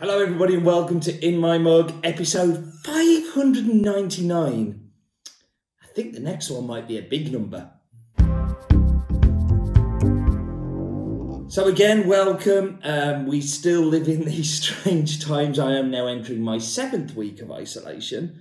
Hello, everybody, and welcome to In My Mug, episode 599. I think the next one might be a big number. So, again, welcome. Um, we still live in these strange times. I am now entering my seventh week of isolation,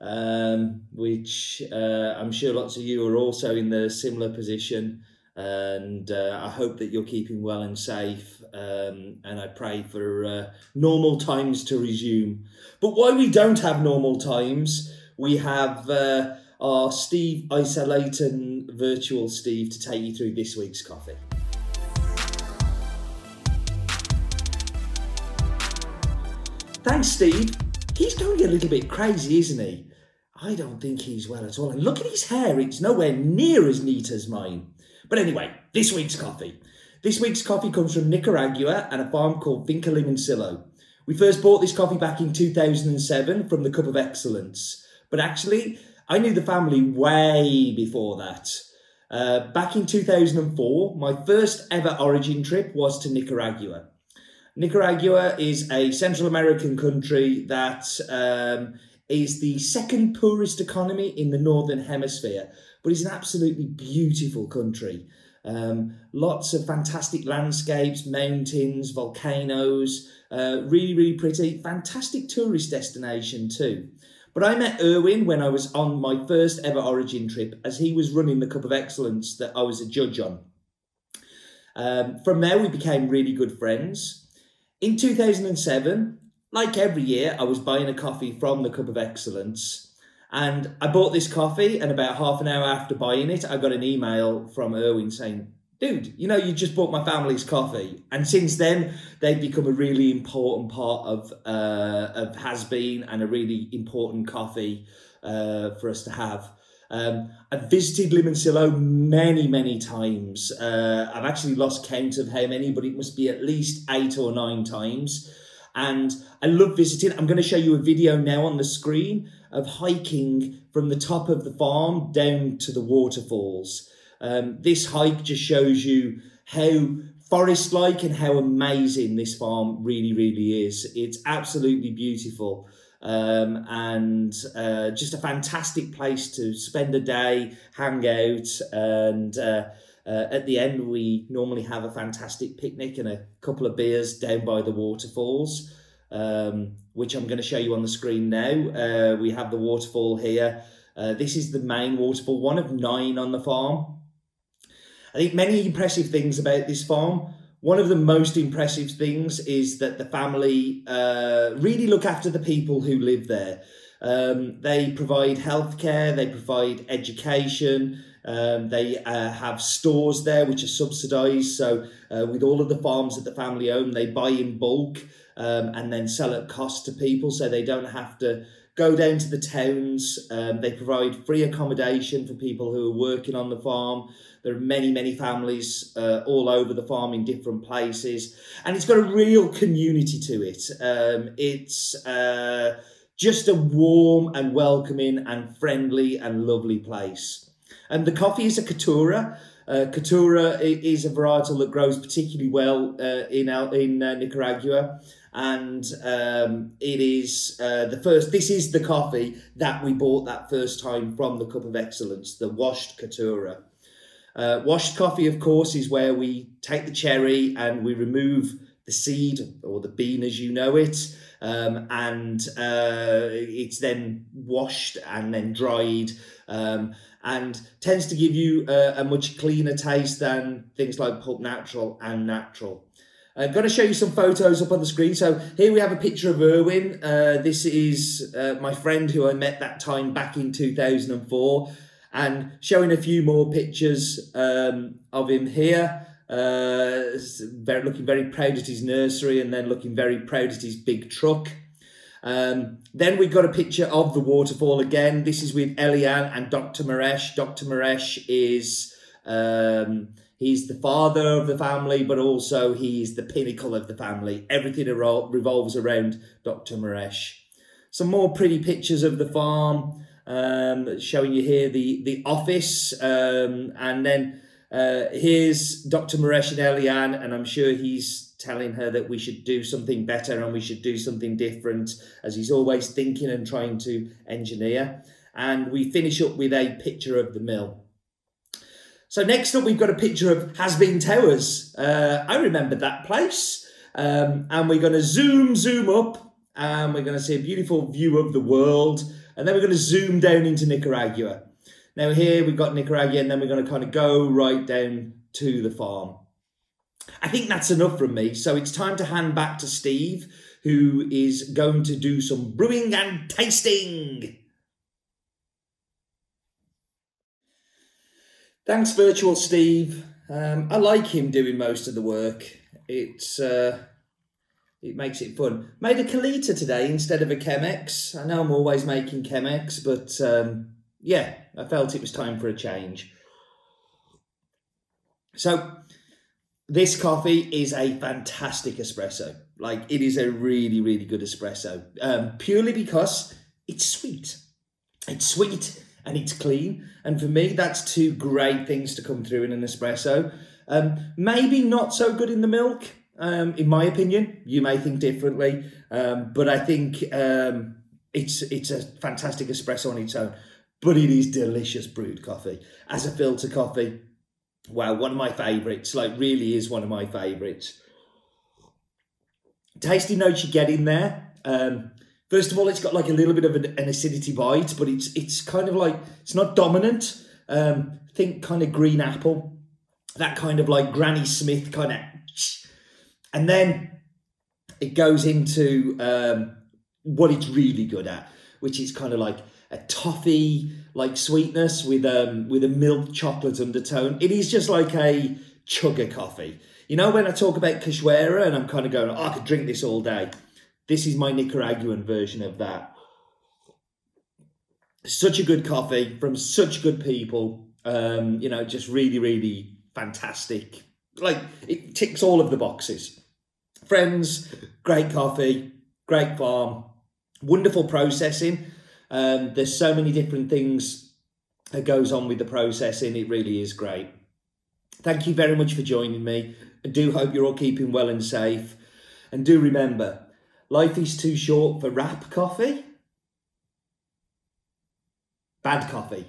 um, which uh, I'm sure lots of you are also in the similar position and uh, I hope that you're keeping well and safe. Um, and I pray for uh, normal times to resume. But why we don't have normal times, we have uh, our Steve Isolaton virtual Steve to take you through this week's coffee. Thanks, Steve. He's going a little bit crazy, isn't he? I don't think he's well at all. And look at his hair, it's nowhere near as neat as mine. But anyway, this week's coffee. This week's coffee comes from Nicaragua and a farm called Finca Limoncillo. We first bought this coffee back in 2007 from the Cup of Excellence. But actually, I knew the family way before that. Uh, back in 2004, my first ever origin trip was to Nicaragua. Nicaragua is a Central American country that um, is the second poorest economy in the Northern Hemisphere, but it's an absolutely beautiful country. Um, lots of fantastic landscapes, mountains, volcanoes, uh, really, really pretty. Fantastic tourist destination too. But I met Erwin when I was on my first ever Origin trip, as he was running the Cup of Excellence that I was a judge on. Um, from there, we became really good friends. In 2007, like every year, I was buying a coffee from the Cup of Excellence and I bought this coffee, and about half an hour after buying it, I got an email from Erwin saying, Dude, you know, you just bought my family's coffee. And since then, they've become a really important part of, uh, of Has Bean and a really important coffee uh, for us to have. Um, I've visited Limoncillo many, many times. Uh, I've actually lost count of how many, but it must be at least eight or nine times. And I love visiting. I'm going to show you a video now on the screen of hiking from the top of the farm down to the waterfalls. Um, this hike just shows you how forest like and how amazing this farm really, really is. It's absolutely beautiful. Um, and uh, just a fantastic place to spend a day, hang out, and uh, uh, at the end, we normally have a fantastic picnic and a couple of beers down by the waterfalls, um, which I'm going to show you on the screen now. Uh, we have the waterfall here. Uh, this is the main waterfall, one of nine on the farm. I think many impressive things about this farm. One of the most impressive things is that the family uh, really look after the people who live there. Um, they provide healthcare, they provide education, um, they uh, have stores there which are subsidised. So, uh, with all of the farms that the family own, they buy in bulk um, and then sell at cost to people so they don't have to go down to the towns. Um, they provide free accommodation for people who are working on the farm. There are many, many families uh, all over the farm in different places, and it's got a real community to it. Um, it's uh, just a warm and welcoming and friendly and lovely place. And the coffee is a Caturra. Uh, Caturra is a varietal that grows particularly well uh, in in uh, Nicaragua, and um, it is uh, the first. This is the coffee that we bought that first time from the Cup of Excellence, the washed Caturra. Uh, washed coffee, of course, is where we take the cherry and we remove the seed or the bean as you know it, um, and uh, it's then washed and then dried. Um, and tends to give you a, a much cleaner taste than things like Pulp Natural and Natural. I'm going to show you some photos up on the screen. So here we have a picture of Erwin. Uh, this is uh, my friend who I met that time back in 2004 and showing a few more pictures um, of him here. Uh, very, looking very proud at his nursery and then looking very proud at his big truck. Um, then we got a picture of the waterfall again. This is with Eleane and Dr. Mierisch. Dr. Mierisch is um, he's the father of the family, but also he's the pinnacle of the family. Everything revolves around Dr. Mierisch. Some more pretty pictures of the farm, um, showing you here the the office, um, and then uh, here's Dr. Mierisch and Eleane, and I'm sure he's telling her that we should do something better and we should do something different, as he's always thinking and trying to engineer. And we finish up with a picture of the mill. So next up, we've got a picture of Has Bean Towers. Uh, I remember that place. Um, and we're going to zoom, zoom up, and we're going to see a beautiful view of the world. And then we're going to zoom down into Nicaragua. Now here we've got Nicaragua, and then we're going to kind of go right down to the farm. I think that's enough from me. So it's time to hand back to Steve, who is going to do some brewing and tasting. Thanks, Virtual Steve. Um, I like him doing most of the work. It's uh, it makes it fun. Made a Kalita today instead of a Chemex. I know I'm always making Chemex, but um, yeah, I felt it was time for a change. So this coffee is a fantastic espresso. Like it is a really, really good espresso. Um, purely because it's sweet. It's sweet and it's clean. And for me, that's two great things to come through in an espresso. Um, maybe not so good in the milk, um, in my opinion. You may think differently, um, but I think um, it's it's a fantastic espresso on its own. But it is delicious brewed coffee as a filter coffee. Wow, one of my favourites. Like really is one of my favourites. Tasty notes you get in there. Um, First of all, it's got like a little bit of an, an acidity bite, but it's it's kind of like it's not dominant. Um, think kind of green apple, that kind of like Granny Smith kind of, and then it goes into um, what it's really good at, which is kind of like a toffee like sweetness with um with a milk chocolate undertone. It is just like a chugger coffee. You know when I talk about Cachoeira and I'm kind of going, oh, I could drink this all day. This is my Nicaraguan version of that. Such a good coffee from such good people. Um, you know, just really, really fantastic. Like it ticks all of the boxes. Friends, great coffee, great farm, wonderful processing. Um, there's so many different things that goes on with the processing. It really is great. Thank you very much for joining me. I do hope you're all keeping well and safe. And do remember, Life is too short for rap coffee. Bad coffee.